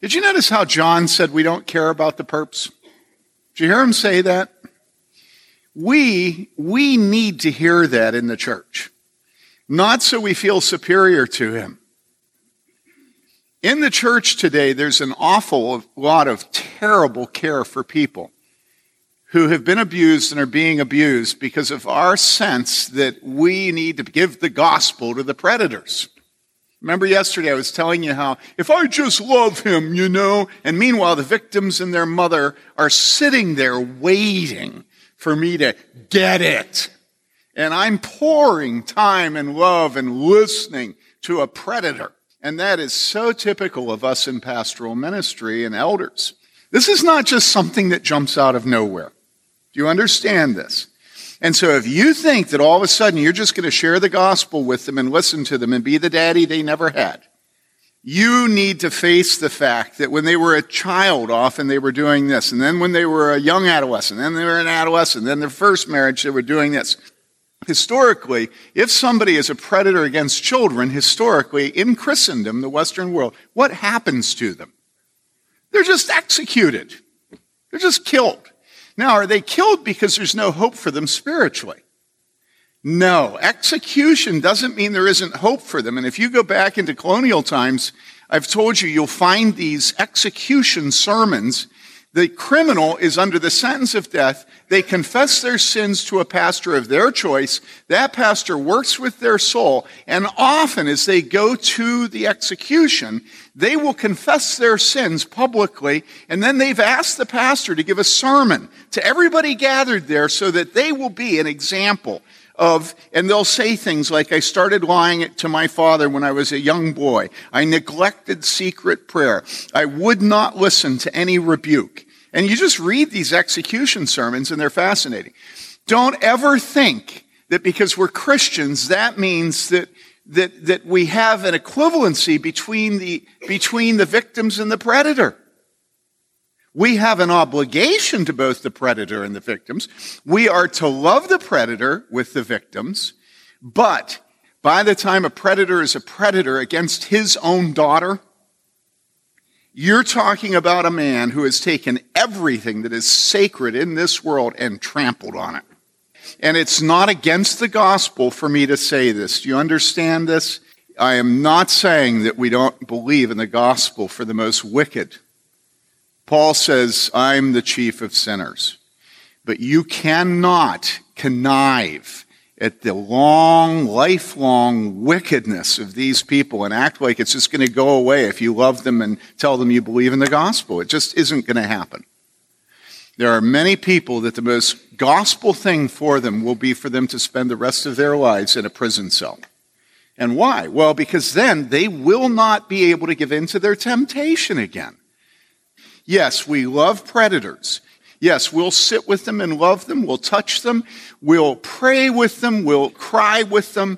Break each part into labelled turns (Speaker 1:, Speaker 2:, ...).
Speaker 1: Did you notice how John said we don't care about the perps? Did you hear him say that? We, we need to hear that in the church. Not so we feel superior to him. In the church today, there's an awful lot of terrible care for people who have been abused and are being abused because of our sense that we need to give the gospel to the predators. Remember yesterday I was telling you how if I just love him, you know, and meanwhile the victims and their mother are sitting there waiting for me to get it. And I'm pouring time and love and listening to a predator. And that is so typical of us in pastoral ministry and elders. This is not just something that jumps out of nowhere. Do you understand this? And so if you think that all of a sudden you're just going to share the gospel with them and listen to them and be the daddy they never had, you need to face the fact that when they were a child, often they were doing this. And then when they were a young adolescent, then they were an adolescent, then their first marriage, they were doing this. Historically, if somebody is a predator against children, historically, in Christendom, the Western world, what happens to them? They're just executed. They're just killed. Now, are they killed because there's no hope for them spiritually? No. Execution doesn't mean there isn't hope for them. And if you go back into colonial times, I've told you, you'll find these execution sermons. The criminal is under the sentence of death. They confess their sins to a pastor of their choice. That pastor works with their soul. And often as they go to the execution, they will confess their sins publicly, and then they've asked the pastor to give a sermon to everybody gathered there so that they will be an example of, and they'll say things like, I started lying to my father when I was a young boy. I neglected secret prayer. I would not listen to any rebuke. And you just read these execution sermons and they're fascinating. Don't ever think that because we're Christians, that means that that, that we have an equivalency between the, between the victims and the predator. We have an obligation to both the predator and the victims. We are to love the predator with the victims, but by the time a predator is a predator against his own daughter, you're talking about a man who has taken everything that is sacred in this world and trampled on it. And it's not against the gospel for me to say this. Do you understand this? I am not saying that we don't believe in the gospel for the most wicked. Paul says, I'm the chief of sinners. But you cannot connive at the long, lifelong wickedness of these people and act like it's just going to go away if you love them and tell them you believe in the gospel. It just isn't going to happen. There are many people that the most gospel thing for them will be for them to spend the rest of their lives in a prison cell. And why? Well, because then they will not be able to give in to their temptation again. Yes, we love predators. Yes, we'll sit with them and love them. We'll touch them. We'll pray with them. We'll cry with them.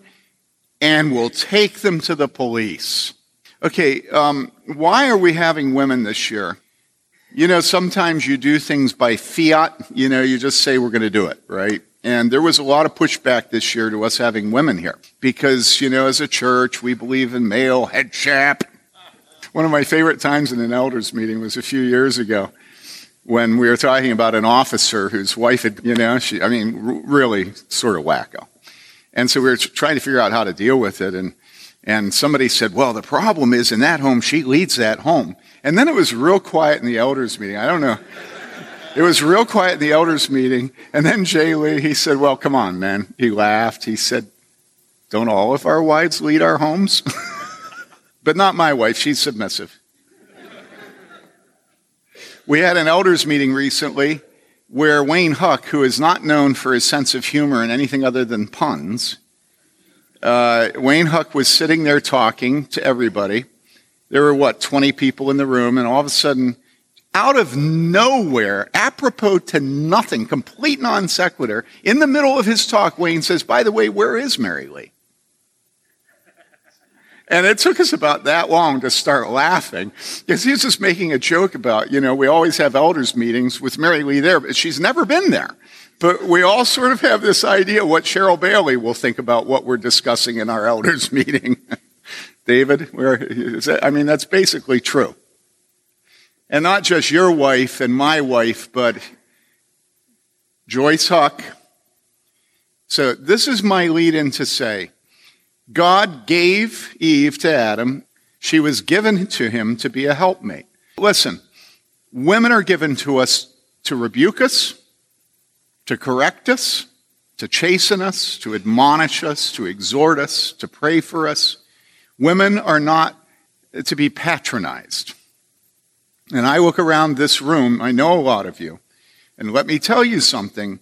Speaker 1: And we'll take them to the police. Okay, um, why are we having women this year? You know, sometimes you do things by fiat. You know, you just say we're going to do it, right? And there was a lot of pushback this year to us having women here because, you know, as a church, we believe in male headship. One of my favorite times in an elders meeting was a few years ago when we were talking about an officer whose wife had, you know, she, I mean, really sort of wacko. And so we were trying to figure out how to deal with it. And, and somebody said, well, the problem is in that home, she leads that home. And then it was real quiet in the elders meeting. I don't know. It was real quiet in the elders meeting. And then Jay Lee, he said, Well, come on, man. He laughed. He said, Don't all of our wives lead our homes? but not my wife. She's submissive. we had an elders meeting recently where Wayne Huck, who is not known for his sense of humor and anything other than puns, uh, Wayne Huck was sitting there talking to everybody there were what, 20 people in the room, and all of a sudden, out of nowhere, apropos to nothing, complete non sequitur, in the middle of his talk, Wayne says, By the way, where is Mary Lee? And it took us about that long to start laughing because he was just making a joke about, you know, we always have elders meetings with Mary Lee there, but she's never been there. But we all sort of have this idea what Cheryl Bayly will think about what we're discussing in our elders meeting. David, where is that? I mean, that's basically true. And not just your wife and my wife, but Joyce Huck. So this is my lead in to say, God gave Eve to Adam. She was given to him to be a helpmate. Listen, women are given to us to rebuke us, to correct us, to chasten us, to admonish us, to exhort us, to pray for us. Women are not to be patronized. And I look around this room, I know a lot of you, and let me tell you something.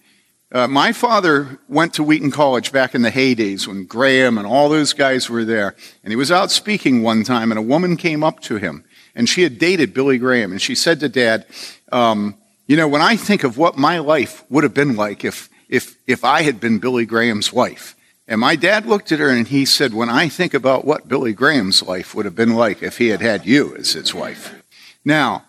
Speaker 1: Uh, my father went to Wheaton College back in the heydays when Graham and all those guys were there. And he was out speaking one time, and a woman came up to him, and she had dated Billy Graham. And she said to Dad, um, You know, when I think of what my life would have been like if if, if I had been Billy Graham's wife. And my dad looked at her and he said, When I think about what Billy Graham's life would have been like if he had had you as his wife. Now,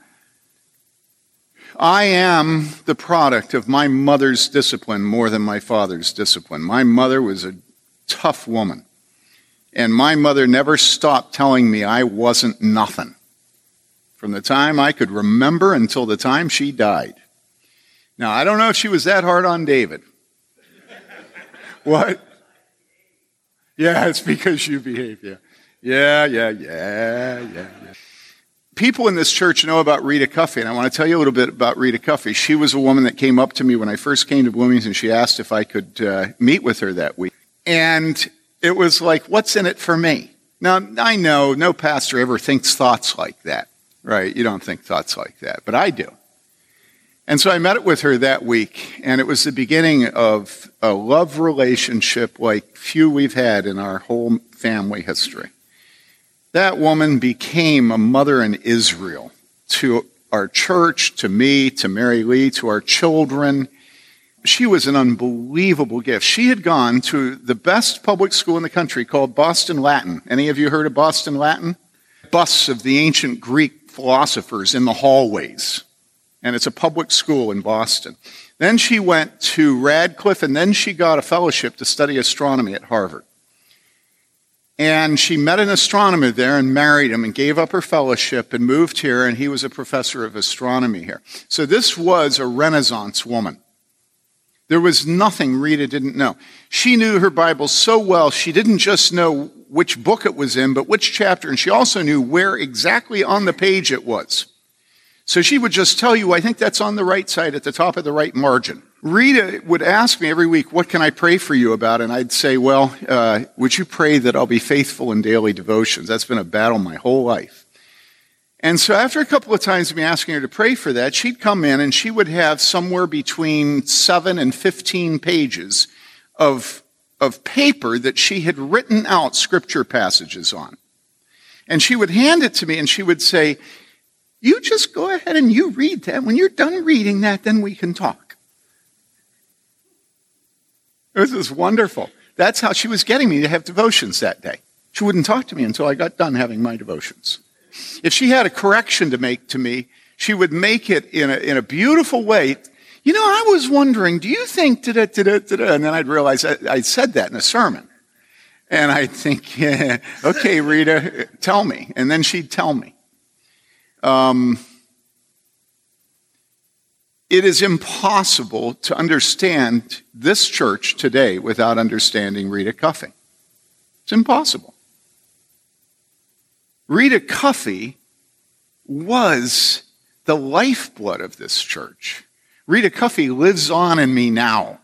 Speaker 1: I am the product of my mother's discipline more than my father's discipline. My mother was a tough woman. And my mother never stopped telling me I wasn't nothing. From the time I could remember until the time she died. Now, I don't know if she was that hard on David. What? Yeah, it's because you behave. Yeah. Yeah, yeah, yeah, yeah, yeah. People in this church know about Rita Cuffey, and I want to tell you a little bit about Rita Cuffey. She was a woman that came up to me when I first came to Bloomington. She asked if I could uh, meet with her that week. And it was like, what's in it for me? Now, I know no pastor ever thinks thoughts like that, right? You don't think thoughts like that, but I do. And so I met with her that week, and it was the beginning of a love relationship like few we've had in our whole family history. That woman became a mother in Israel to our church, to me, to Mary Lee, to our children. She was an unbelievable gift. She had gone to the best public school in the country called Boston Latin. Any of you heard of Boston Latin? Busts of the ancient Greek philosophers in the hallways and it's a public school in Boston. Then she went to Radcliffe, and then she got a fellowship to study astronomy at Harvard. And she met an astronomer there and married him and gave up her fellowship and moved here, and he was a professor of astronomy here. So this was a Renaissance woman. There was nothing Rita didn't know. She knew her Bible so well, she didn't just know which book it was in, but which chapter, and she also knew where exactly on the page it was. So she would just tell you, I think that's on the right side at the top of the right margin. Rita would ask me every week, What can I pray for you about? And I'd say, Well, uh, would you pray that I'll be faithful in daily devotions? That's been a battle my whole life. And so after a couple of times of me asking her to pray for that, she'd come in and she would have somewhere between seven and 15 pages of, of paper that she had written out scripture passages on. And she would hand it to me and she would say, you just go ahead and you read that. When you're done reading that, then we can talk. This is wonderful. That's how she was getting me to have devotions that day. She wouldn't talk to me until I got done having my devotions. If she had a correction to make to me, she would make it in a, in a beautiful way. You know, I was wondering, do you think, da da da da and then I'd realize I, I said that in a sermon. And I'd think, yeah, okay, Rita, tell me. And then she'd tell me. Um, it is impossible to understand this church today without understanding Rita Cuffey. It's impossible. Rita Cuffey was the lifeblood of this church. Rita Cuffey lives on in me now.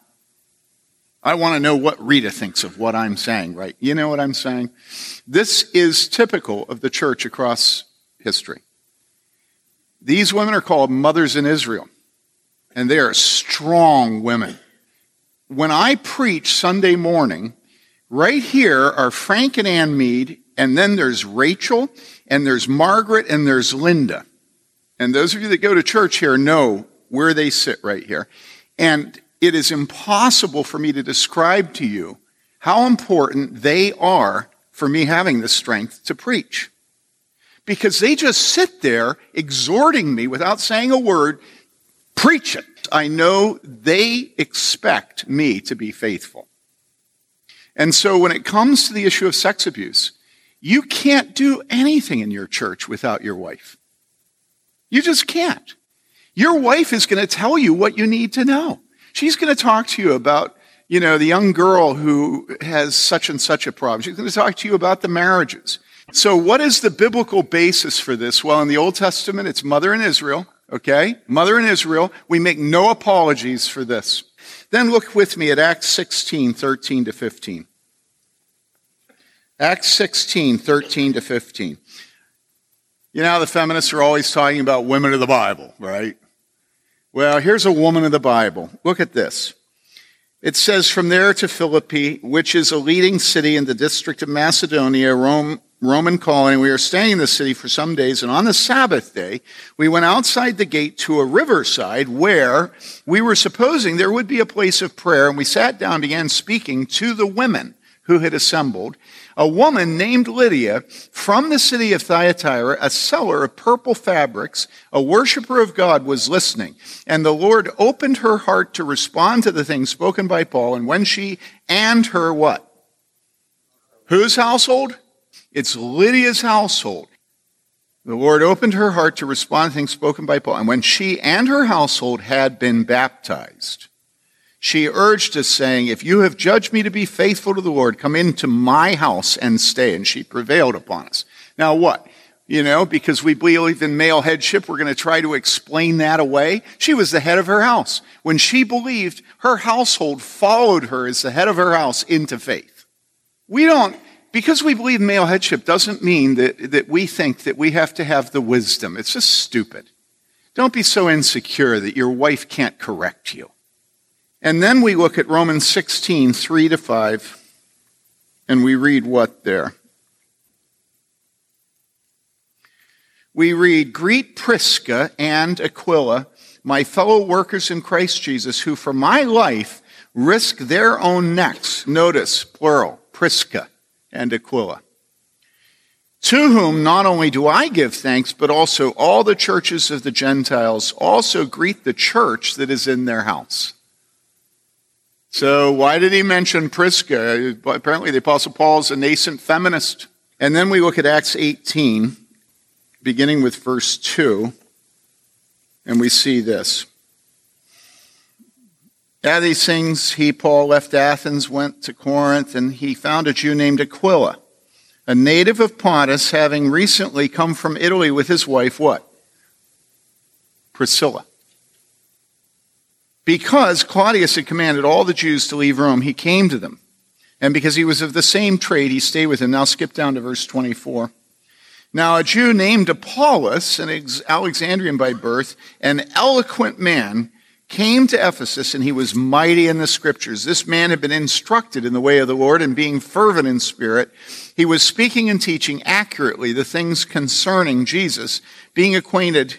Speaker 1: I want to know what Rita thinks of what I'm saying, right? You know what I'm saying? This is typical of the church across history. These women are called mothers in Israel, and they are strong women. When I preach Sunday morning, right here are Frank and Ann Mead, and then there's Rachel, and there's Margaret, and there's Linda. And those of you that go to church here know where they sit right here. And it is impossible for me to describe to you how important they are for me having the strength to preach because they just sit there exhorting me without saying a word, preach it. I know they expect me to be faithful. And so when it comes to the issue of sex abuse, you can't do anything in your church without your wife. You just can't. Your wife is going to tell you what you need to know. She's going to talk to you about, you know, the young girl who has such and such a problem. She's going to talk to you about the marriages. So what is the biblical basis for this? Well, in the Old Testament, it's mother in Israel. Okay? Mother in Israel. We make no apologies for this. Then look with me at Acts 16, 13 to 15. Acts 16, 13 to 15. You know, the feminists are always talking about women of the Bible, right? Well, here's a woman of the Bible. Look at this. It says, From there to Philippi, which is a leading city in the district of Macedonia, Rome, Roman colony. We were staying in the city for some days, and on the Sabbath day, we went outside the gate to a riverside where we were supposing there would be a place of prayer, and we sat down and began speaking to the women who had assembled a woman named Lydia from the city of Thyatira, a seller of purple fabrics, a worshiper of God, was listening. And the Lord opened her heart to respond to the things spoken by Paul. And when she and her what? Whose household? It's Lydia's household. The Lord opened her heart to respond to things spoken by Paul. And when she and her household had been baptized, she urged us, saying, If you have judged me to be faithful to the Lord, come into my house and stay. And she prevailed upon us. Now, what? You know, because we believe in male headship, we're going to try to explain that away. She was the head of her house. When she believed, her household followed her as the head of her house into faith. We don't, because we believe male headship doesn't mean that, that we think that we have to have the wisdom. It's just stupid. Don't be so insecure that your wife can't correct you. And then we look at Romans 16, 3 to 5, and we read what there? We read, Greet Prisca and Aquila, my fellow workers in Christ Jesus, who for my life risk their own necks. Notice, plural, Prisca and Aquila. To whom not only do I give thanks, but also all the churches of the Gentiles also greet the church that is in their house. So why did he mention Prisca? Apparently the Apostle Paul is a nascent feminist. And then we look at Acts 18, beginning with verse 2, and we see this. At these things, he, Paul, left Athens, went to Corinth, and he found a Jew named Aquila, a native of Pontus, having recently come from Italy with his wife, what? Priscilla. Because Claudius had commanded all the Jews to leave Rome, he came to them. And because he was of the same trade, he stayed with them. Now skip down to verse 24. Now a Jew named Apollos, an Alexandrian by birth, an eloquent man, came to Ephesus and he was mighty in the scriptures. This man had been instructed in the way of the Lord and being fervent in spirit, he was speaking and teaching accurately the things concerning Jesus, being acquainted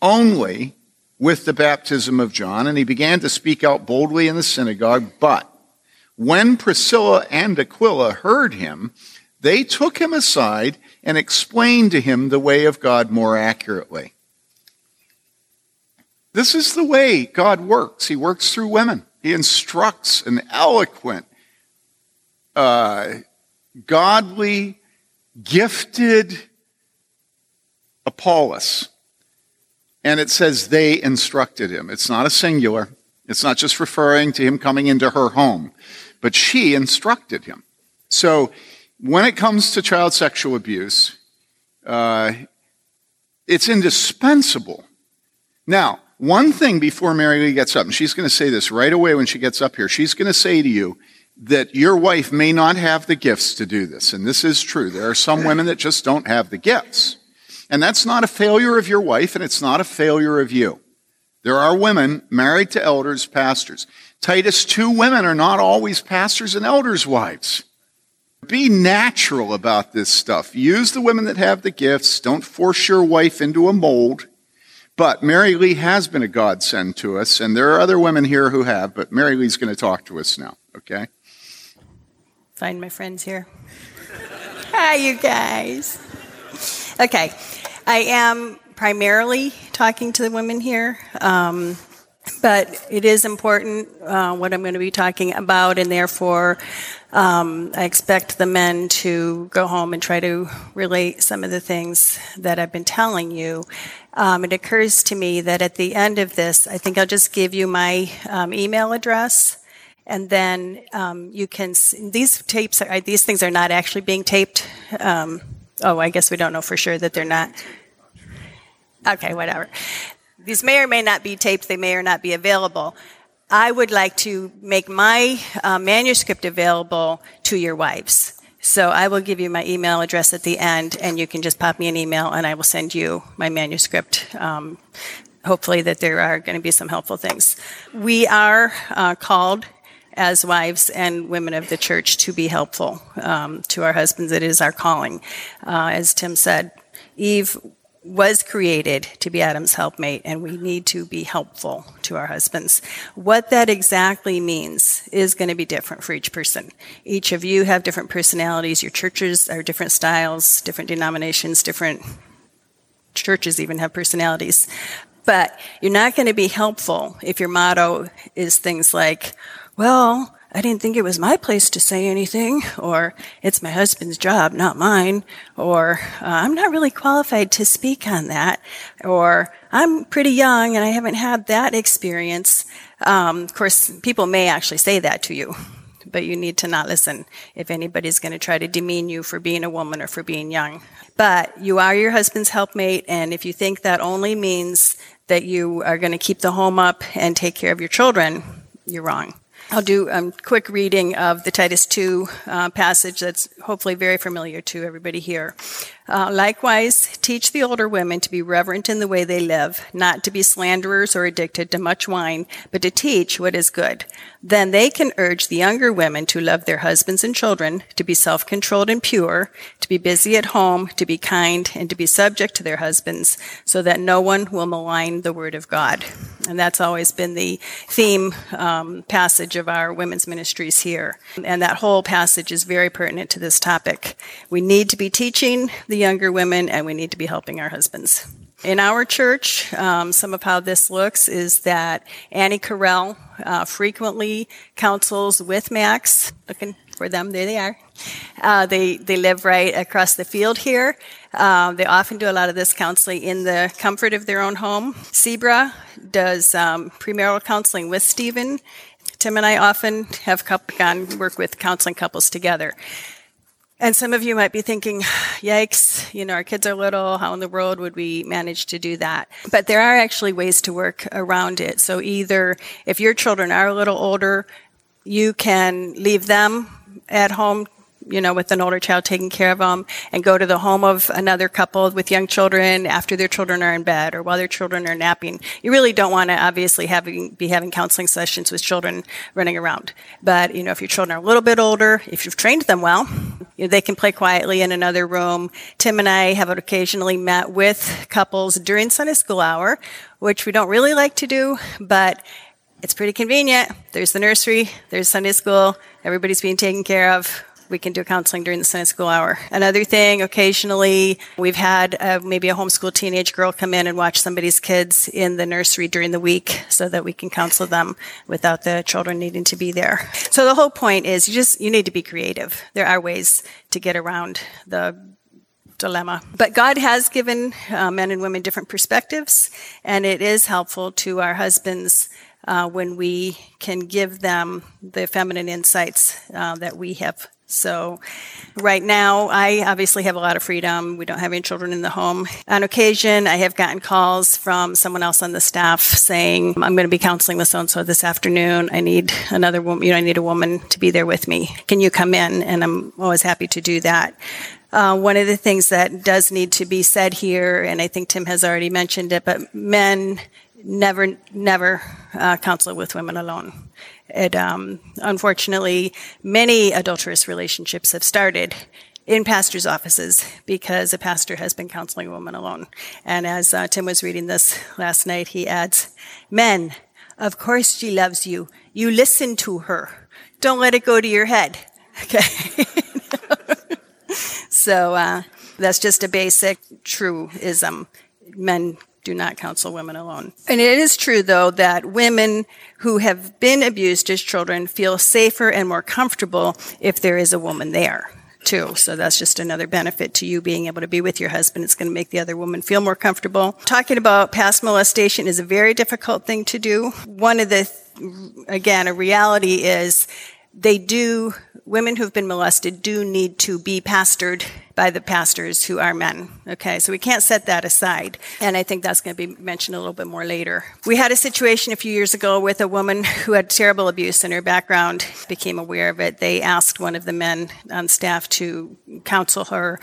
Speaker 1: only with the baptism of John, and he began to speak out boldly in the synagogue. But when Priscilla and Aquila heard him, they took him aside and explained to him the way of God more accurately. This is the way God works. He works through women. He instructs an eloquent, uh, godly, gifted Apollos and it says they instructed him. It's not a singular. It's not just referring to him coming into her home, but she instructed him. So when it comes to child sexual abuse, uh, it's indispensable. Now, one thing before Mary Lee gets up, and she's going to say this right away when she gets up here, she's going to say to you that your wife may not have the gifts to do this. And this is true. There are some women that just don't have the gifts. And that's not a failure of your wife, and it's not a failure of you. There are women married to elders, pastors. Titus, two women are not always pastors and elders' wives. Be natural about this stuff. Use the women that have the gifts. Don't force your wife into a mold. But Mary Lee has been a godsend to us, and there are other women here who have, but Mary Lee's going to talk to us now, okay?
Speaker 2: Find my friends here. Hi, you guys. Okay. I am primarily talking to the women here, um, but it is important uh, what I'm going to be talking about, and therefore um, I expect the men to go home and try to relate some of the things that I've been telling you. Um, it occurs to me that at the end of this, I think I'll just give you my um, email address. And then um, you can. These tapes are. These things are not actually being taped. Um, oh, I guess we don't know for sure that they're not. Okay, whatever. These may or may not be taped. They may or not be available. I would like to make my uh, manuscript available to your wives. So I will give you my email address at the end, and you can just pop me an email, and I will send you my manuscript. Um, hopefully, that there are going to be some helpful things. We are uh, called as wives and women of the church to be helpful um, to our husbands. It is our calling, uh, as Tim said. Eve was created to be Adam's helpmate, and we need to be helpful to our husbands. What that exactly means is going to be different for each person. Each of you have different personalities. Your churches are different styles, different denominations, different churches even have personalities. But you're not going to be helpful if your motto is things like, well, I didn't think it was my place to say anything, or it's my husband's job, not mine, or uh, I'm not really qualified to speak on that, or I'm pretty young and I haven't had that experience. Um, of course, people may actually say that to you, but you need to not listen if anybody's going to try to demean you for being a woman or for being young. But you are your husband's helpmate, and if you think that only means that you are going to keep the home up and take care of your children, you're wrong. I'll do a quick reading of the Titus 2 uh, passage that's hopefully very familiar to everybody here. Uh, likewise, teach the older women to be reverent in the way they live, not to be slanderers or addicted to much wine, but to teach what is good. Then they can urge the younger women to love their husbands and children, to be self-controlled and pure, to be busy at home, to be kind, and to be subject to their husbands, so that no one will malign the word of God. And that's always been the theme um, passage of our women's ministries here. And that whole passage is very pertinent to this topic. We need to be teaching the younger women, and we need to be helping our husbands. In our church, um, some of how this looks is that Annie Carell uh, frequently counsels with Max. Looking for them, there they are. Uh, they they live right across the field here. Uh, they often do a lot of this counseling in the comfort of their own home. Zebra does um, premarital counseling with Stephen. Tim and I often have gone work with counseling couples together. And some of you might be thinking, yikes, you know, our kids are little. How in the world would we manage to do that? But there are actually ways to work around it. So either if your children are a little older, you can leave them at home you know, with an older child taking care of them and go to the home of another couple with young children after their children are in bed or while their children are napping. You really don't want to obviously having, be having counseling sessions with children running around. But, you know, if your children are a little bit older, if you've trained them well, you know, they can play quietly in another room. Tim and I have occasionally met with couples during Sunday school hour, which we don't really like to do, but it's pretty convenient. There's the nursery, there's Sunday school, everybody's being taken care of we can do counseling during the Sunday school hour. Another thing, occasionally we've had uh, maybe a homeschool teenage girl come in and watch somebody's kids in the nursery during the week so that we can counsel them without the children needing to be there. So the whole point is you just, you need to be creative. There are ways to get around the dilemma. But God has given uh, men and women different perspectives, and it is helpful to our husbands uh, when we can give them the feminine insights uh, that we have so, right now, I obviously have a lot of freedom. We don't have any children in the home. On occasion, I have gotten calls from someone else on the staff saying, I'm going to be counseling with so and so this afternoon. I need another woman, you know, I need a woman to be there with me. Can you come in? And I'm always happy to do that. Uh, one of the things that does need to be said here, and I think Tim has already mentioned it, but men never, never uh, counsel with women alone. It, um, unfortunately, many adulterous relationships have started in pastors' offices because a pastor has been counseling a woman alone. And as uh, Tim was reading this last night, he adds, Men, of course she loves you. You listen to her. Don't let it go to your head. Okay. so uh, that's just a basic truism. Men Do not counsel women alone. And it is true, though, that women who have been abused as children feel safer and more comfortable if there is a woman there too. So that's just another benefit to you being able to be with your husband. It's going to make the other woman feel more comfortable. Talking about past molestation is a very difficult thing to do. One of the, again, a reality is they do women who've been molested do need to be pastored by the pastors who are men. Okay, so we can't set that aside. And I think that's going to be mentioned a little bit more later. We had a situation a few years ago with a woman who had terrible abuse in her background, became aware of it. They asked one of the men on staff to counsel her.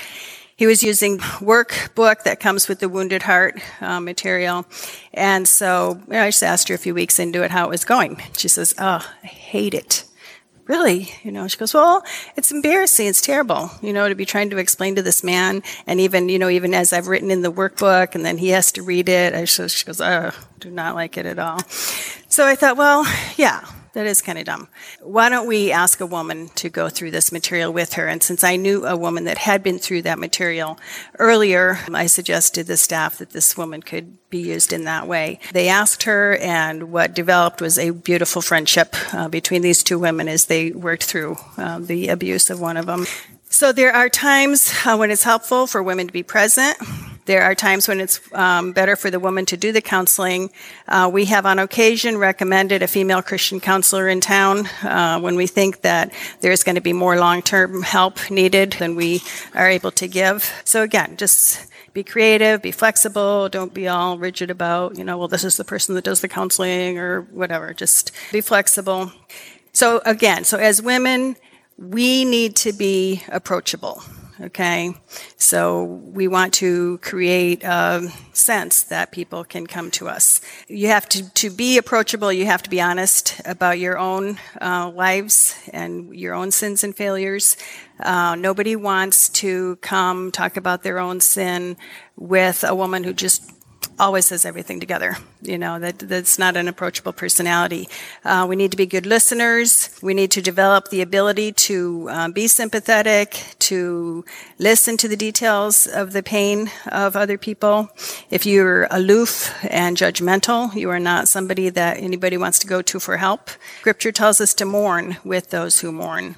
Speaker 2: He was using workbook that comes with the Wounded Heart uh, material. And so you know, I just asked her a few weeks into it how it was going. She says, Oh, I hate it really? You know, she goes, well, it's embarrassing. It's terrible, you know, to be trying to explain to this man. And even, you know, even as I've written in the workbook and then he has to read it, I, she goes, oh, do not like it at all. So I thought, well, yeah, that is kind of dumb. Why don't we ask a woman to go through this material with her? And since I knew a woman that had been through that material earlier, I suggested the staff that this woman could be used in that way. They asked her, and what developed was a beautiful friendship uh, between these two women as they worked through uh, the abuse of one of them. So there are times uh, when it's helpful for women to be present. There are times when it's um, better for the woman to do the counseling. Uh, we have on occasion recommended a female Christian counselor in town uh, when we think that there's going to be more long-term help needed than we are able to give. So again, just be creative, be flexible, don't be all rigid about, you know, well, this is the person that does the counseling or whatever. Just be flexible. So again, so as women, we need to be approachable. Okay, so we want to create a sense that people can come to us. You have to, to be approachable, you have to be honest about your own uh, lives and your own sins and failures. Uh, nobody wants to come talk about their own sin with a woman who just always has everything together. You know, that, that's not an approachable personality. Uh, we need to be good listeners. We need to develop the ability to um, be sympathetic, to listen to the details of the pain of other people. If you're aloof and judgmental, you are not somebody that anybody wants to go to for help. Scripture tells us to mourn with those who mourn.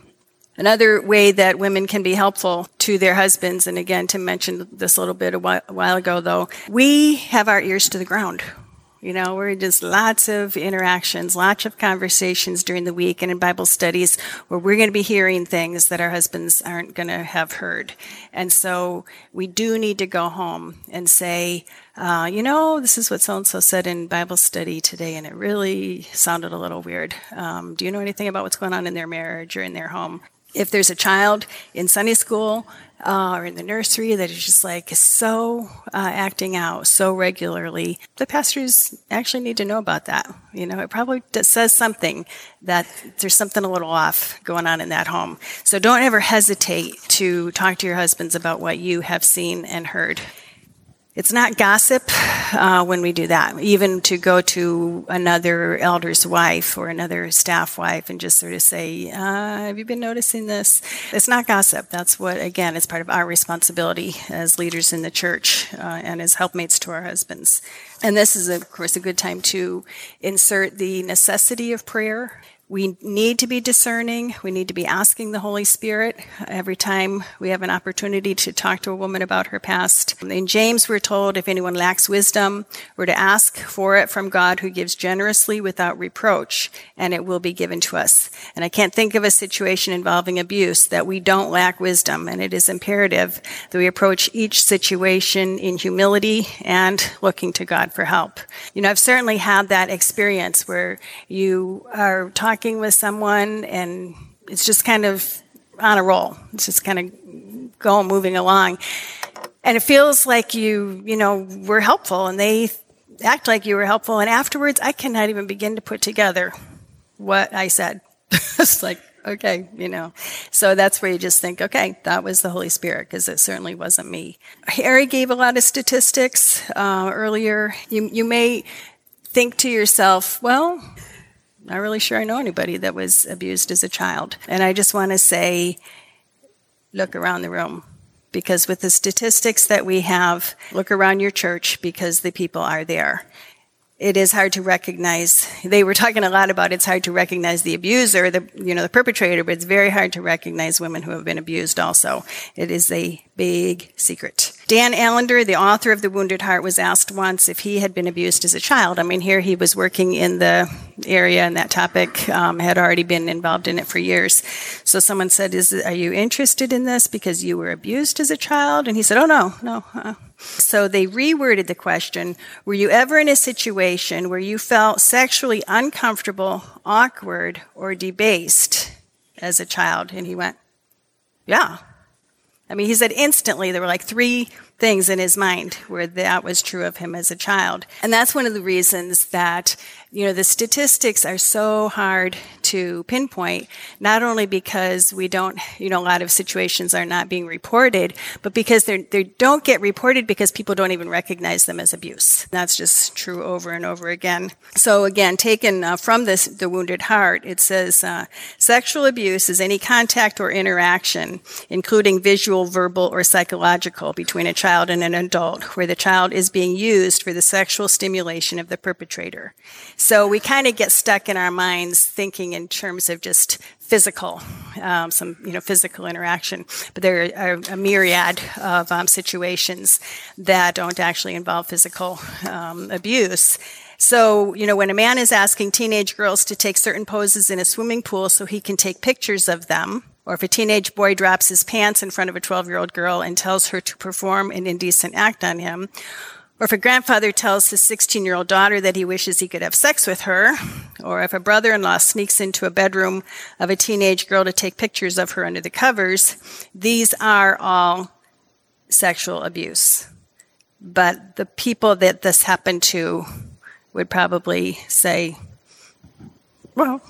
Speaker 2: Another way that women can be helpful to their husbands, and again, to mention this a little bit a while, a while ago, though, we have our ears to the ground. You know, we're just lots of interactions, lots of conversations during the week and in Bible studies where we're going to be hearing things that our husbands aren't going to have heard. And so we do need to go home and say, uh, you know, this is what so and so said in Bible study today, and it really sounded a little weird. Um, do you know anything about what's going on in their marriage or in their home? If there's a child in Sunday school uh, or in the nursery that is just like so uh, acting out so regularly, the pastors actually need to know about that. You know, it probably says something that there's something a little off going on in that home. So don't ever hesitate to talk to your husbands about what you have seen and heard. It's not gossip uh, when we do that. Even to go to another elder's wife or another staff wife and just sort of say, uh, "Have you been noticing this?" It's not gossip. That's what, again, it's part of our responsibility as leaders in the church uh, and as helpmates to our husbands. And this is, of course, a good time to insert the necessity of prayer we need to be discerning. We need to be asking the Holy Spirit every time we have an opportunity to talk to a woman about her past. In James, we're told if anyone lacks wisdom, we're to ask for it from God who gives generously without reproach, and it will be given to us. And I can't think of a situation involving abuse that we don't lack wisdom, and it is imperative that we approach each situation in humility and looking to God for help. You know, I've certainly had that experience where you are talking talking with someone and it's just kind of on a roll. It's just kind of going, moving along. And it feels like you, you know, were helpful and they act like you were helpful. And afterwards, I cannot even begin to put together what I said. it's like, okay, you know. So that's where you just think, okay, that was the Holy Spirit, because it certainly wasn't me. Harry gave a lot of statistics uh, earlier. You, you may think to yourself, well, not really sure I know anybody that was abused as a child. And I just want to say, look around the room. because with the statistics that we have, look around your church because the people are there it is hard to recognize. They were talking a lot about it's hard to recognize the abuser, the you know the perpetrator, but it's very hard to recognize women who have been abused. Also, it is a big secret. Dan Allender, the author of The Wounded Heart, was asked once if he had been abused as a child. I mean, here he was working in the area and that topic, um, had already been involved in it for years. So someone said, "Is are you interested in this because you were abused as a child?" And he said, "Oh no, no." Uh, so they reworded the question Were you ever in a situation where you felt sexually uncomfortable, awkward, or debased as a child? And he went, Yeah. I mean, he said instantly there were like three things in his mind where that was true of him as a child. And that's one of the reasons that, you know, the statistics are so hard to pinpoint, not only because we don't, you know, a lot of situations are not being reported, but because they they don't get reported because people don't even recognize them as abuse. That's just true over and over again. So again, taken uh, from this, the wounded heart, it says, uh, sexual abuse is any contact or interaction, including visual, verbal, or psychological between a child and an adult, where the child is being used for the sexual stimulation of the perpetrator. So we kind of get stuck in our minds thinking in terms of just physical, um, some you know physical interaction, but there are a myriad of um, situations that don't actually involve physical um, abuse. So, you know, when a man is asking teenage girls to take certain poses in a swimming pool so he can take pictures of them, or if a teenage boy drops his pants in front of a 12 year old girl and tells her to perform an indecent act on him, or if a grandfather tells his 16 year old daughter that he wishes he could have sex with her, or if a brother in law sneaks into a bedroom of a teenage girl to take pictures of her under the covers, these are all sexual abuse. But the people that this happened to would probably say, well,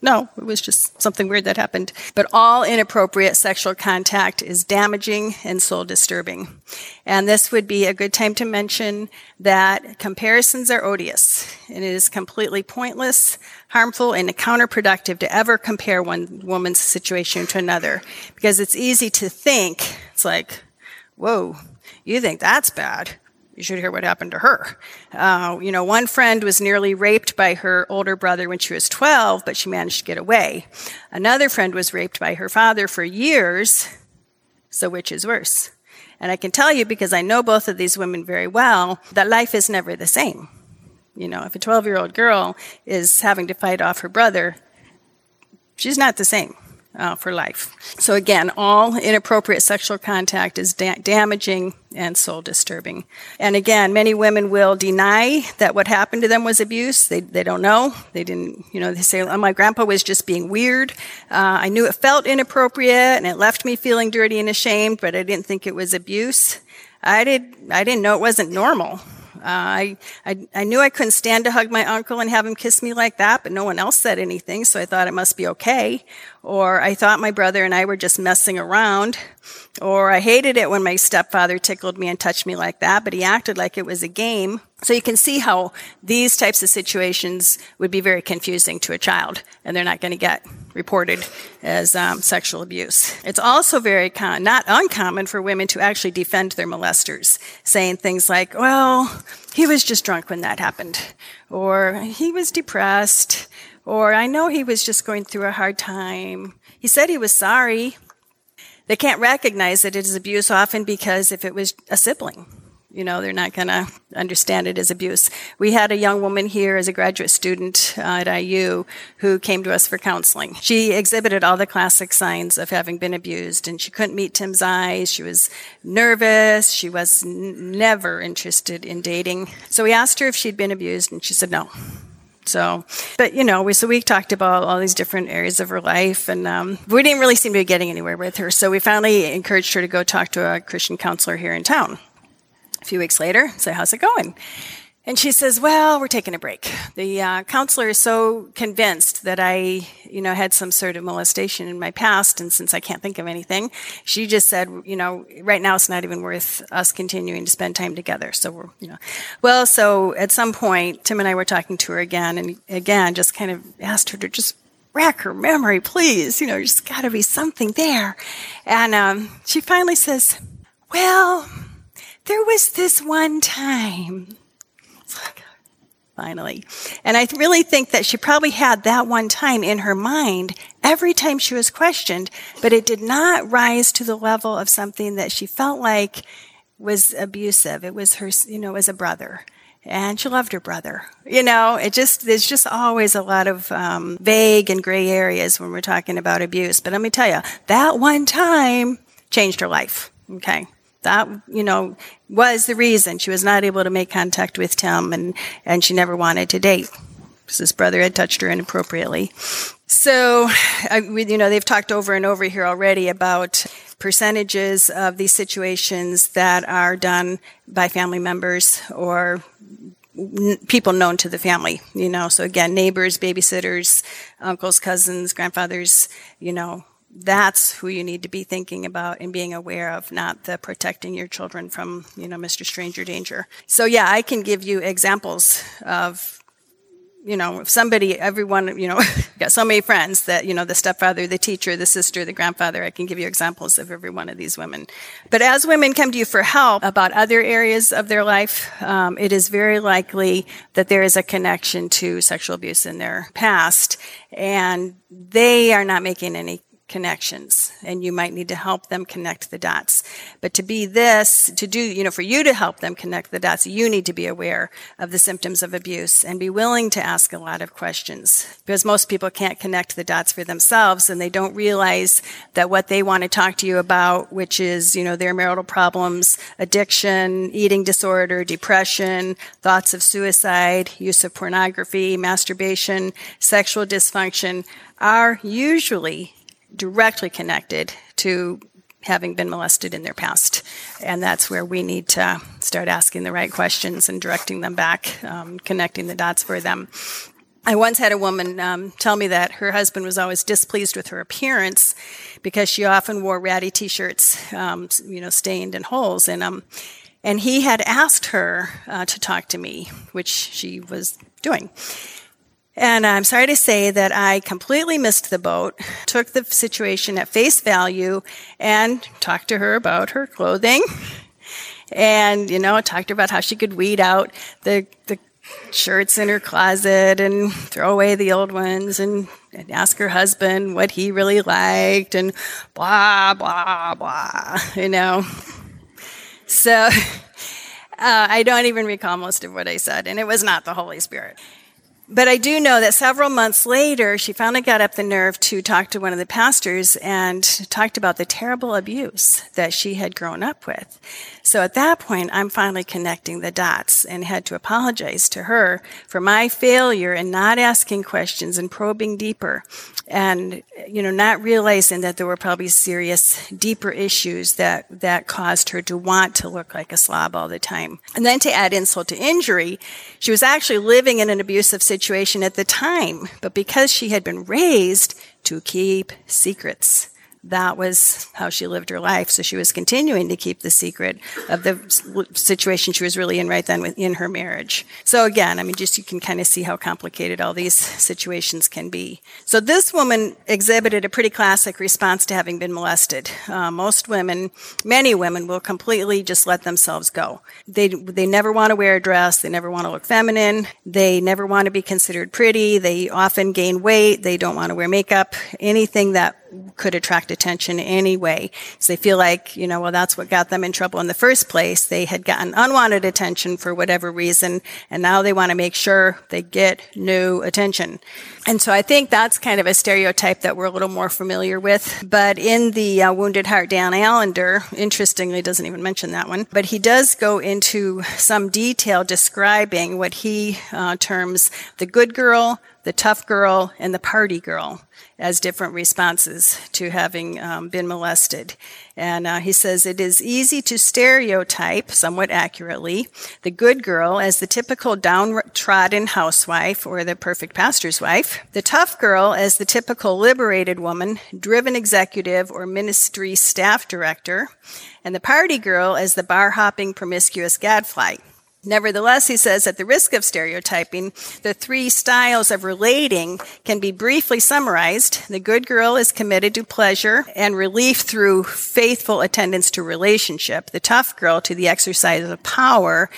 Speaker 2: no, it was just something weird that happened. But all inappropriate sexual contact is damaging and soul disturbing. And this would be a good time to mention that comparisons are odious and it is completely pointless, harmful, and counterproductive to ever compare one woman's situation to another because it's easy to think, it's like, whoa, you think that's bad you should hear what happened to her. Uh, you know, one friend was nearly raped by her older brother when she was 12, but she managed to get away. Another friend was raped by her father for years. So which is worse? And I can tell you because I know both of these women very well that life is never the same. You know, if a 12 year old girl is having to fight off her brother, she's not the same uh, for life. So again, all inappropriate sexual contact is da- damaging and soul disturbing. And again, many women will deny that what happened to them was abuse. They, they don't know. They didn't, you know, they say, oh, my grandpa was just being weird. Uh, I knew it felt inappropriate and it left me feeling dirty and ashamed, but I didn't think it was abuse. I did, I didn't know it wasn't normal. Uh, I, I, I knew I couldn't stand to hug my uncle and have him kiss me like that, but no one else said anything, so I thought it must be okay. Or I thought my brother and I were just messing around. Or I hated it when my stepfather tickled me and touched me like that, but he acted like it was a game. So you can see how these types of situations would be very confusing to a child, and they're not going to get reported as um, sexual abuse. It's also very con- not uncommon for women to actually defend their molesters, saying things like, "Well, he was just drunk when that happened," or "He was depressed," or "I know he was just going through a hard time." He said he was sorry. They can't recognize that it is abuse often because if it was a sibling, you know, they're not going to understand it as abuse. We had a young woman here as a graduate student uh, at IU who came to us for counseling. She exhibited all the classic signs of having been abused and she couldn't meet Tim's eyes. She was nervous. She was n- never interested in dating. So we asked her if she'd been abused and she said no. So, but you know, we, so we talked about all these different areas of her life, and um, we didn't really seem to be getting anywhere with her. So we finally encouraged her to go talk to a Christian counselor here in town. Few weeks later, say, "How's it going?" And she says, "Well, we're taking a break." The uh, counselor is so convinced that I, you know, had some sort of molestation in my past, and since I can't think of anything, she just said, "You know, right now it's not even worth us continuing to spend time together." So we're, you know, well, so at some point, Tim and I were talking to her again, and again, just kind of asked her to just rack her memory, please. You know, there's got to be something there. And um, she finally says, Well, there was this one time. Finally. And I really think that she probably had that one time in her mind every time she was questioned, but it did not rise to the level of something that she felt like was abusive. It was her, you know, as a brother and she loved her brother. You know, it just there's just always a lot of um, vague and gray areas when we're talking about abuse. But let me tell you, that one time changed her life. Okay, that you know was the reason she was not able to make contact with Tim, and and she never wanted to date because his brother had touched her inappropriately. So, I, you know, they've talked over and over here already about percentages of these situations that are done by family members or people known to the family, you know. So again, neighbors, babysitters, uncles, cousins, grandfathers, you know, that's who you need to be thinking about and being aware of, not the protecting your children from, you know, Mr. Stranger danger. So yeah, I can give you examples of you know, if somebody, everyone, you know, got so many friends that, you know, the stepfather, the teacher, the sister, the grandfather, I can give you examples of every one of these women. But as women come to you for help about other areas of their life, um, it is very likely that there is a connection to sexual abuse in their past and they are not making any connections and you might need to help them connect the dots. But to be this, to do, you know, for you to help them connect the dots, you need to be aware of the symptoms of abuse and be willing to ask a lot of questions because most people can't connect the dots for themselves and they don't realize that what they want to talk to you about, which is, you know, their marital problems, addiction, eating disorder, depression, thoughts of suicide, use of pornography, masturbation, sexual dysfunction, are usually directly connected to having been molested in their past. And that's where we need to start asking the right questions and directing them back, um, connecting the dots for them. I once had a woman um, tell me that her husband was always displeased with her appearance because she often wore ratty T-shirts, um, you know, stained and holes in them. And he had asked her uh, to talk to me, which she was doing. And I'm sorry to say that I completely missed the boat, took the situation at face value, and talked to her about her clothing. And, you know, talked to her about how she could weed out the, the shirts in her closet and throw away the old ones and, and ask her husband what he really liked and blah, blah, blah, you know. So uh, I don't even recall most of what I said, and it was not the Holy Spirit. But I do know that several months later, she finally got up the nerve to talk to one of the pastors and talked about the terrible abuse that she had grown up with. So at that point, I'm finally connecting the dots and had to apologize to her for my failure in not asking questions and probing deeper and, you know, not realizing that there were probably serious, deeper issues that, that caused her to want to look like a slob all the time. And then to add insult to injury, she was actually living in an abusive situation at the time, but because she had been raised to keep secrets, that was how she lived her life. So she was continuing to keep the secret of the situation she was really in right then in her marriage. So again, I mean, just you can kind of see how complicated all these situations can be. So this woman exhibited a pretty classic response to having been molested. Uh, most women, many women, will completely just let themselves go. They they never want to wear a dress. They never want to look feminine. They never want to be considered pretty. They often gain weight. They don't want to wear makeup. Anything that could attract attention anyway. So they feel like, you know, well, that's what got them in trouble in the first place. They had gotten unwanted attention for whatever reason, and now they want to make sure they get new attention. And so I think that's kind of a stereotype that we're a little more familiar with. But in the uh, Wounded Heart, Dan Allender, interestingly, doesn't even mention that one, but he does go into some detail describing what he uh, terms the good girl, the tough girl, and the party girl as different responses to having um, been molested. And uh, he says it is easy to stereotype, somewhat accurately, the good girl as the typical downtrodden housewife or the perfect pastor's wife, the tough girl as the typical liberated woman, driven executive or ministry staff director, and the party girl as the bar hopping promiscuous gadfly. Nevertheless, he says, at the risk of stereotyping, the three styles of relating can be briefly summarized. The good girl is committed to pleasure and relief through faithful attendance to relationship. The tough girl to the exercise of power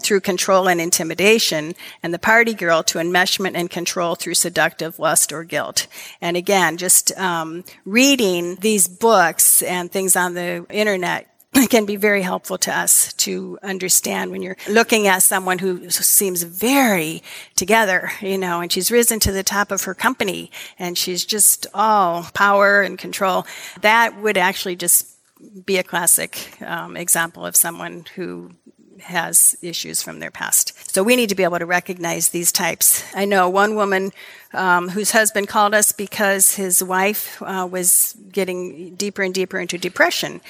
Speaker 2: through control and intimidation. And the party girl to enmeshment and control through seductive lust or guilt. And again, just um, reading these books and things on the internet can be very helpful to us to understand when you're looking at someone who seems very together, you know, and she's risen to the top of her company and she's just all power and control. That would actually just be a classic um, example of someone who has issues from their past. So we need to be able to recognize these types. I know one woman um, whose husband called us because his wife uh, was getting deeper and deeper into depression.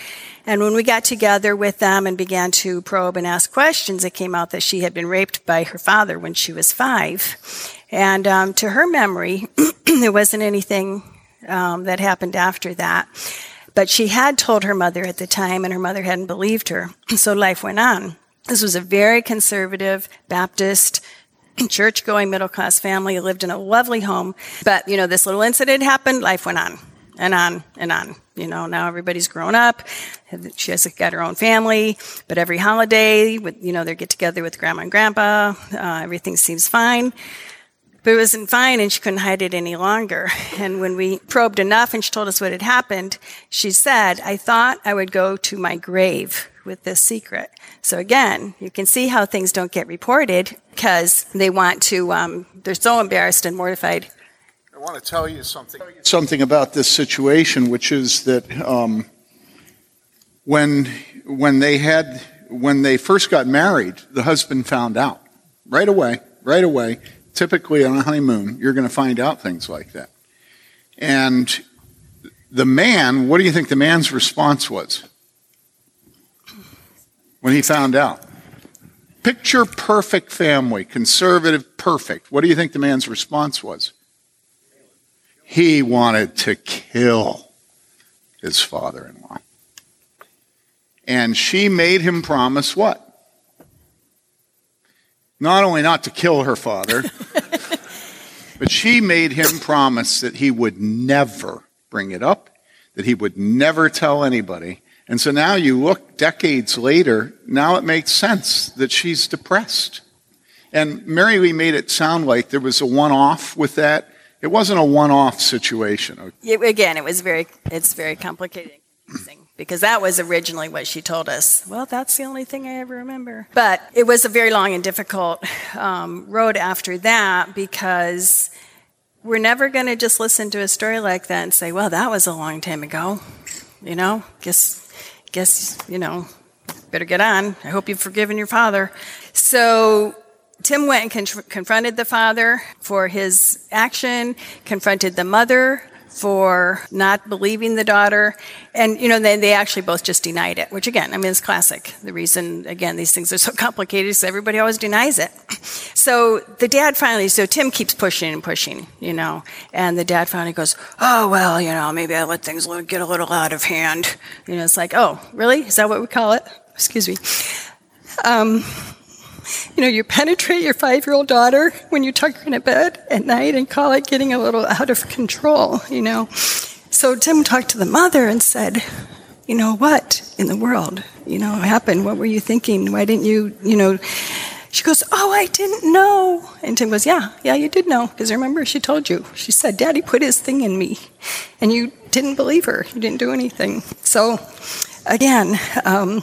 Speaker 2: And when we got together with them and began to probe and ask questions, it came out that she had been raped by her father when she was five. And um, to her memory, there wasn't anything um, that happened after that. But she had told her mother at the time, and her mother hadn't believed her. So life went on. This was a very conservative Baptist church going middle class family lived in a lovely home. But, you know, this little incident happened, life went on and on and on. You know, now everybody's grown up. She has got her own family, but every holiday, you know, they get together with grandma and grandpa. Uh, everything seems fine. But it wasn't fine and she couldn't hide it any longer. And when we probed enough and she told us what had happened, she said, I thought I would go to my grave with this secret. So again, you can see how things don't get reported because they want to, um, they're so embarrassed and mortified.
Speaker 1: I want to tell you something. Something about this situation, which is that um, when when they had when they first got married, the husband found out right away. Right away, typically on a honeymoon, you're going to find out things like that. And the man, what do you think the man's response was? When he found out. Picture perfect family, conservative, perfect. What do you think the man's response was? He wanted to kill his father in law. And she made him promise what? Not only not to kill her father, but she made him promise that he would never bring it up, that he would never tell anybody, and so now you look decades later, now it makes sense that she's depressed. And Mary Lee made it sound like there was a one off with that. It wasn't a one off situation.
Speaker 2: It, again, it was very, it's very complicated because that was originally what she told us. Well, that's the only thing I ever remember. But it was a very long and difficult um, road after that because we're never going to just listen to a story like that and say, well, that was a long time ago. You know, guess guess, you know, better get on. I hope you've forgiven your father. So Tim went and con- confronted the father for his action, confronted the mother for not believing the daughter. And, you know, they, they actually both just denied it, which again, I mean, it's classic. The reason, again, these things are so complicated is everybody always denies it. So the dad finally, so Tim keeps pushing and pushing, you know, and the dad finally goes, oh, well, you know, maybe I let things get a little out of hand. You know, it's like, oh, really? Is that what we call it? Excuse me. Um, you know, you penetrate your five year old daughter when you tuck her in a bed at night and call it getting a little out of control, you know. So Tim talked to the mother and said, you know, what in the world, you know, happened? What were you thinking? Why didn't you, you know, she goes, Oh, I didn't know. And Tim goes, Yeah, yeah, you did know. Because remember, she told you. She said, Daddy put his thing in me. And you didn't believe her. You didn't do anything. So, again, um,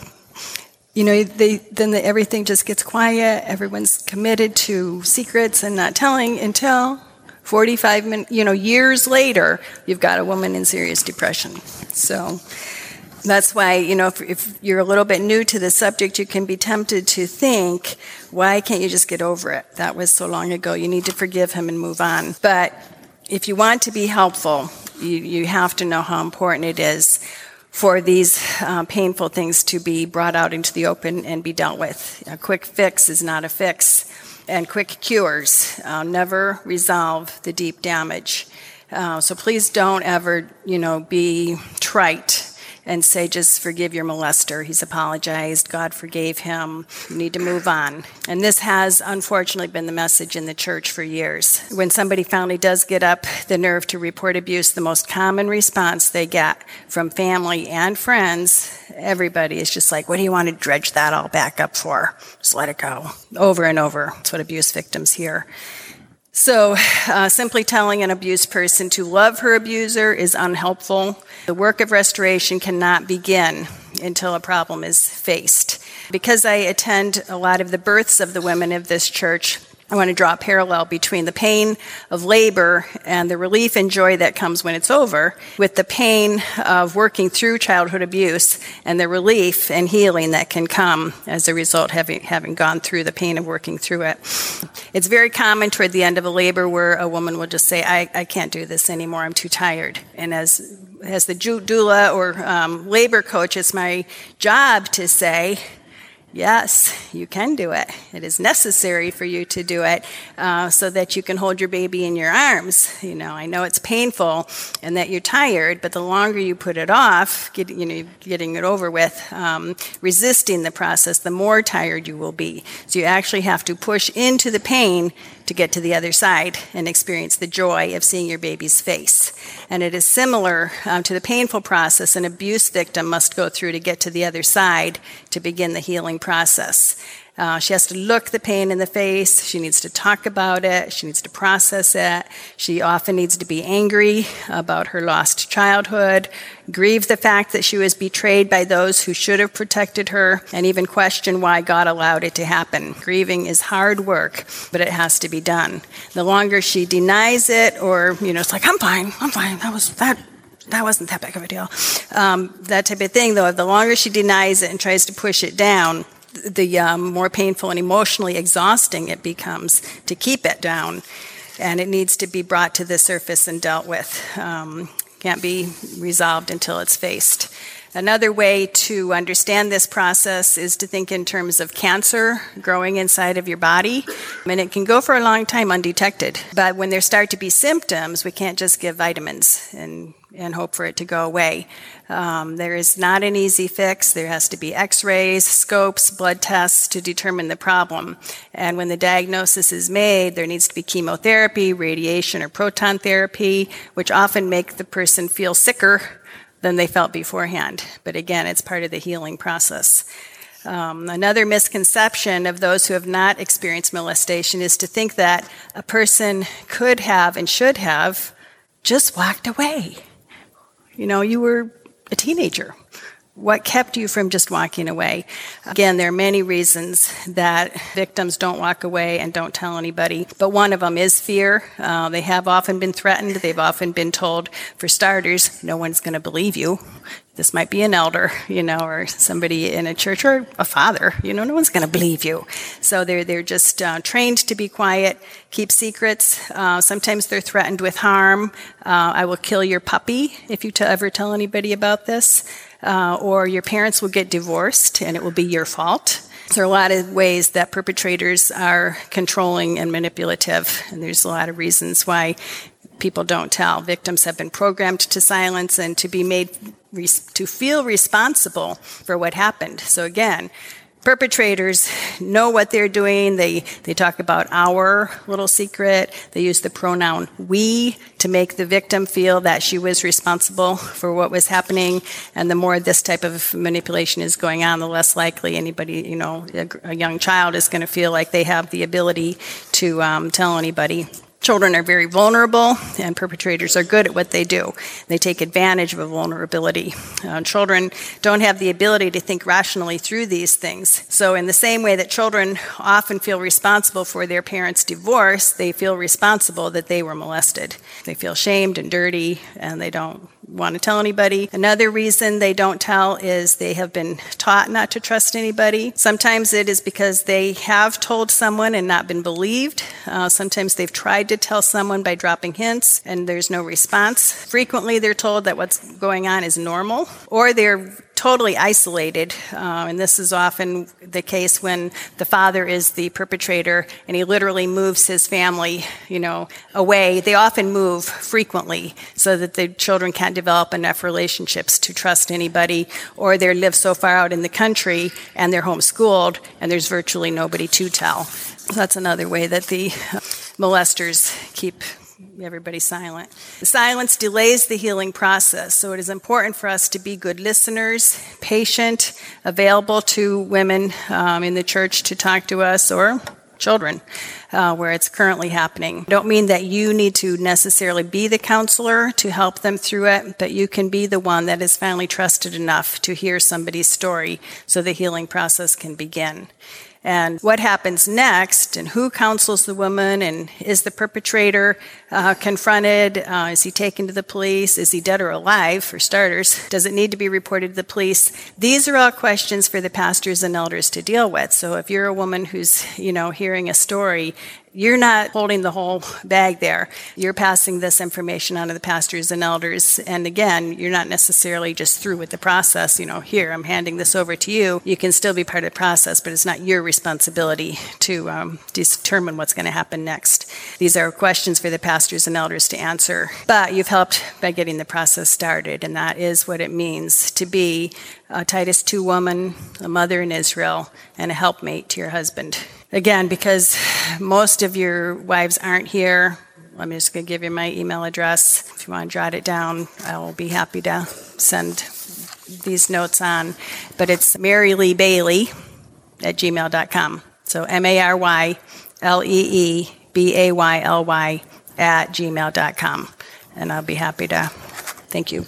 Speaker 2: you know, they, then the, everything just gets quiet. Everyone's committed to secrets and not telling until 45 minutes, you know, years later, you've got a woman in serious depression. So that's why, you know, if, if you're a little bit new to the subject, you can be tempted to think, why can't you just get over it? That was so long ago. You need to forgive him and move on. But if you want to be helpful, you, you have to know how important it is for these uh, painful things to be brought out into the open and be dealt with. A quick fix is not a fix, and quick cures uh, never resolve the deep damage. Uh, so please don't ever, you know, be trite and say, just forgive your molester. He's apologized. God forgave him. You need to move on. And this has unfortunately been the message in the church for years. When somebody finally does get up the nerve to report abuse, the most common response they get from family and friends, everybody is just like, what do you want to dredge that all back up for? Just let it go. Over and over. That's what abuse victims hear. So, uh, simply telling an abused person to love her abuser is unhelpful. The work of restoration cannot begin until a problem is faced. Because I attend a lot of the births of the women of this church, I want to draw a parallel between the pain of labor and the relief and joy that comes when it's over, with the pain of working through childhood abuse and the relief and healing that can come as a result having having gone through the pain of working through it. It's very common toward the end of a labor where a woman will just say, "I, I can't do this anymore. I'm too tired." And as as the doula or um, labor coach, it's my job to say, Yes, you can do it. It is necessary for you to do it uh, so that you can hold your baby in your arms. You know, I know it's painful and that you're tired, but the longer you put it off, get, you know, getting it over with, um, resisting the process, the more tired you will be. So you actually have to push into the pain to get to the other side and experience the joy of seeing your baby's face. And it is similar um, to the painful process an abuse victim must go through to get to the other side to begin the healing process. Uh, she has to look the pain in the face. She needs to talk about it. She needs to process it. She often needs to be angry about her lost childhood, grieve the fact that she was betrayed by those who should have protected her, and even question why God allowed it to happen. Grieving is hard work, but it has to be done. The longer she denies it, or, you know, it's like, I'm fine, I'm fine, that was that that wasn't that big of a deal. Um, that type of thing, though, the longer she denies it and tries to push it down, the um, more painful and emotionally exhausting it becomes to keep it down. And it needs to be brought to the surface and dealt with. Um, can't be resolved until it's faced. Another way to understand this process is to think in terms of cancer growing inside of your body. And it can go for a long time undetected. But when there start to be symptoms, we can't just give vitamins and, and hope for it to go away. Um, there is not an easy fix. There has to be x rays, scopes, blood tests to determine the problem. And when the diagnosis is made, there needs to be chemotherapy, radiation, or proton therapy, which often make the person feel sicker than they felt beforehand. But again, it's part of the healing process. Um, another misconception of those who have not experienced molestation is to think that a person could have and should have just walked away. You know, you were a teenager. What kept you from just walking away? Again, there are many reasons that victims don't walk away and don't tell anybody, but one of them is fear. Uh, they have often been threatened. They've often been told, for starters, no one's going to believe you. This might be an elder, you know, or somebody in a church or a father. You know, no one's going to believe you. So they're they're just uh, trained to be quiet, keep secrets. Uh, sometimes they're threatened with harm. Uh, I will kill your puppy if you t- ever tell anybody about this uh, or your parents will get divorced and it will be your fault. There are a lot of ways that perpetrators are controlling and manipulative, and there's a lot of reasons why people don't tell. Victims have been programmed to silence and to be made to feel responsible for what happened. So again, perpetrators know what they're doing. They, they talk about our little secret. They use the pronoun we to make the victim feel that she was responsible for what was happening. And the more this type of manipulation is going on, the less likely anybody, you know, a, a young child is going to feel like they have the ability to um, tell anybody. Children are very vulnerable, and perpetrators are good at what they do. They take advantage of a vulnerability. Uh, children don't have the ability to think rationally through these things. So, in the same way that children often feel responsible for their parents' divorce, they feel responsible that they were molested. They feel shamed and dirty, and they don't want to tell anybody. Another reason they don't tell is they have been taught not to trust anybody. Sometimes it is because they have told someone and not been believed. Uh, sometimes they've tried to tell someone by dropping hints and there's no response. Frequently, they're told that what's going on is normal, or they're totally isolated, uh, and this is often the case when the father is the perpetrator and he literally moves his family, you know, away. They often move frequently so that the children can't develop enough relationships to trust anybody, or they live so far out in the country and they're homeschooled and there's virtually nobody to tell. So that's another way that the molesters keep everybody silent. Silence delays the healing process, so it is important for us to be good listeners, patient, available to women um, in the church to talk to us or children uh, where it's currently happening. I don't mean that you need to necessarily be the counselor to help them through it, but you can be the one that is finally trusted enough to hear somebody's story so the healing process can begin and what happens next, and who counsels the woman, and is the perpetrator uh, confronted? Uh, is he taken to the police? Is he dead or alive, for starters? Does it need to be reported to the police? These are all questions for the pastors and elders to deal with. So if you're a woman who's, you know, hearing a story you're not holding the whole bag there. You're passing this information on to the pastors and elders. And again, you're not necessarily just through with the process. You know, here, I'm handing this over to you. You can still be part of the process, but it's not your responsibility to um, determine what's going to happen next. These are questions for the pastors and elders to answer. But you've helped by getting the process started, and that is what it means to be a Titus 2 woman, a mother in Israel, and a helpmate to your husband. Again, because most of your wives aren't here, I'm just going to give you my email address. If you want to jot it down, I will be happy to send these notes on. But it's Mary Lee Bayly at gmail.com. So M A R Y L E E B A Y L Y at gmail.com. And I'll be happy to. Thank you.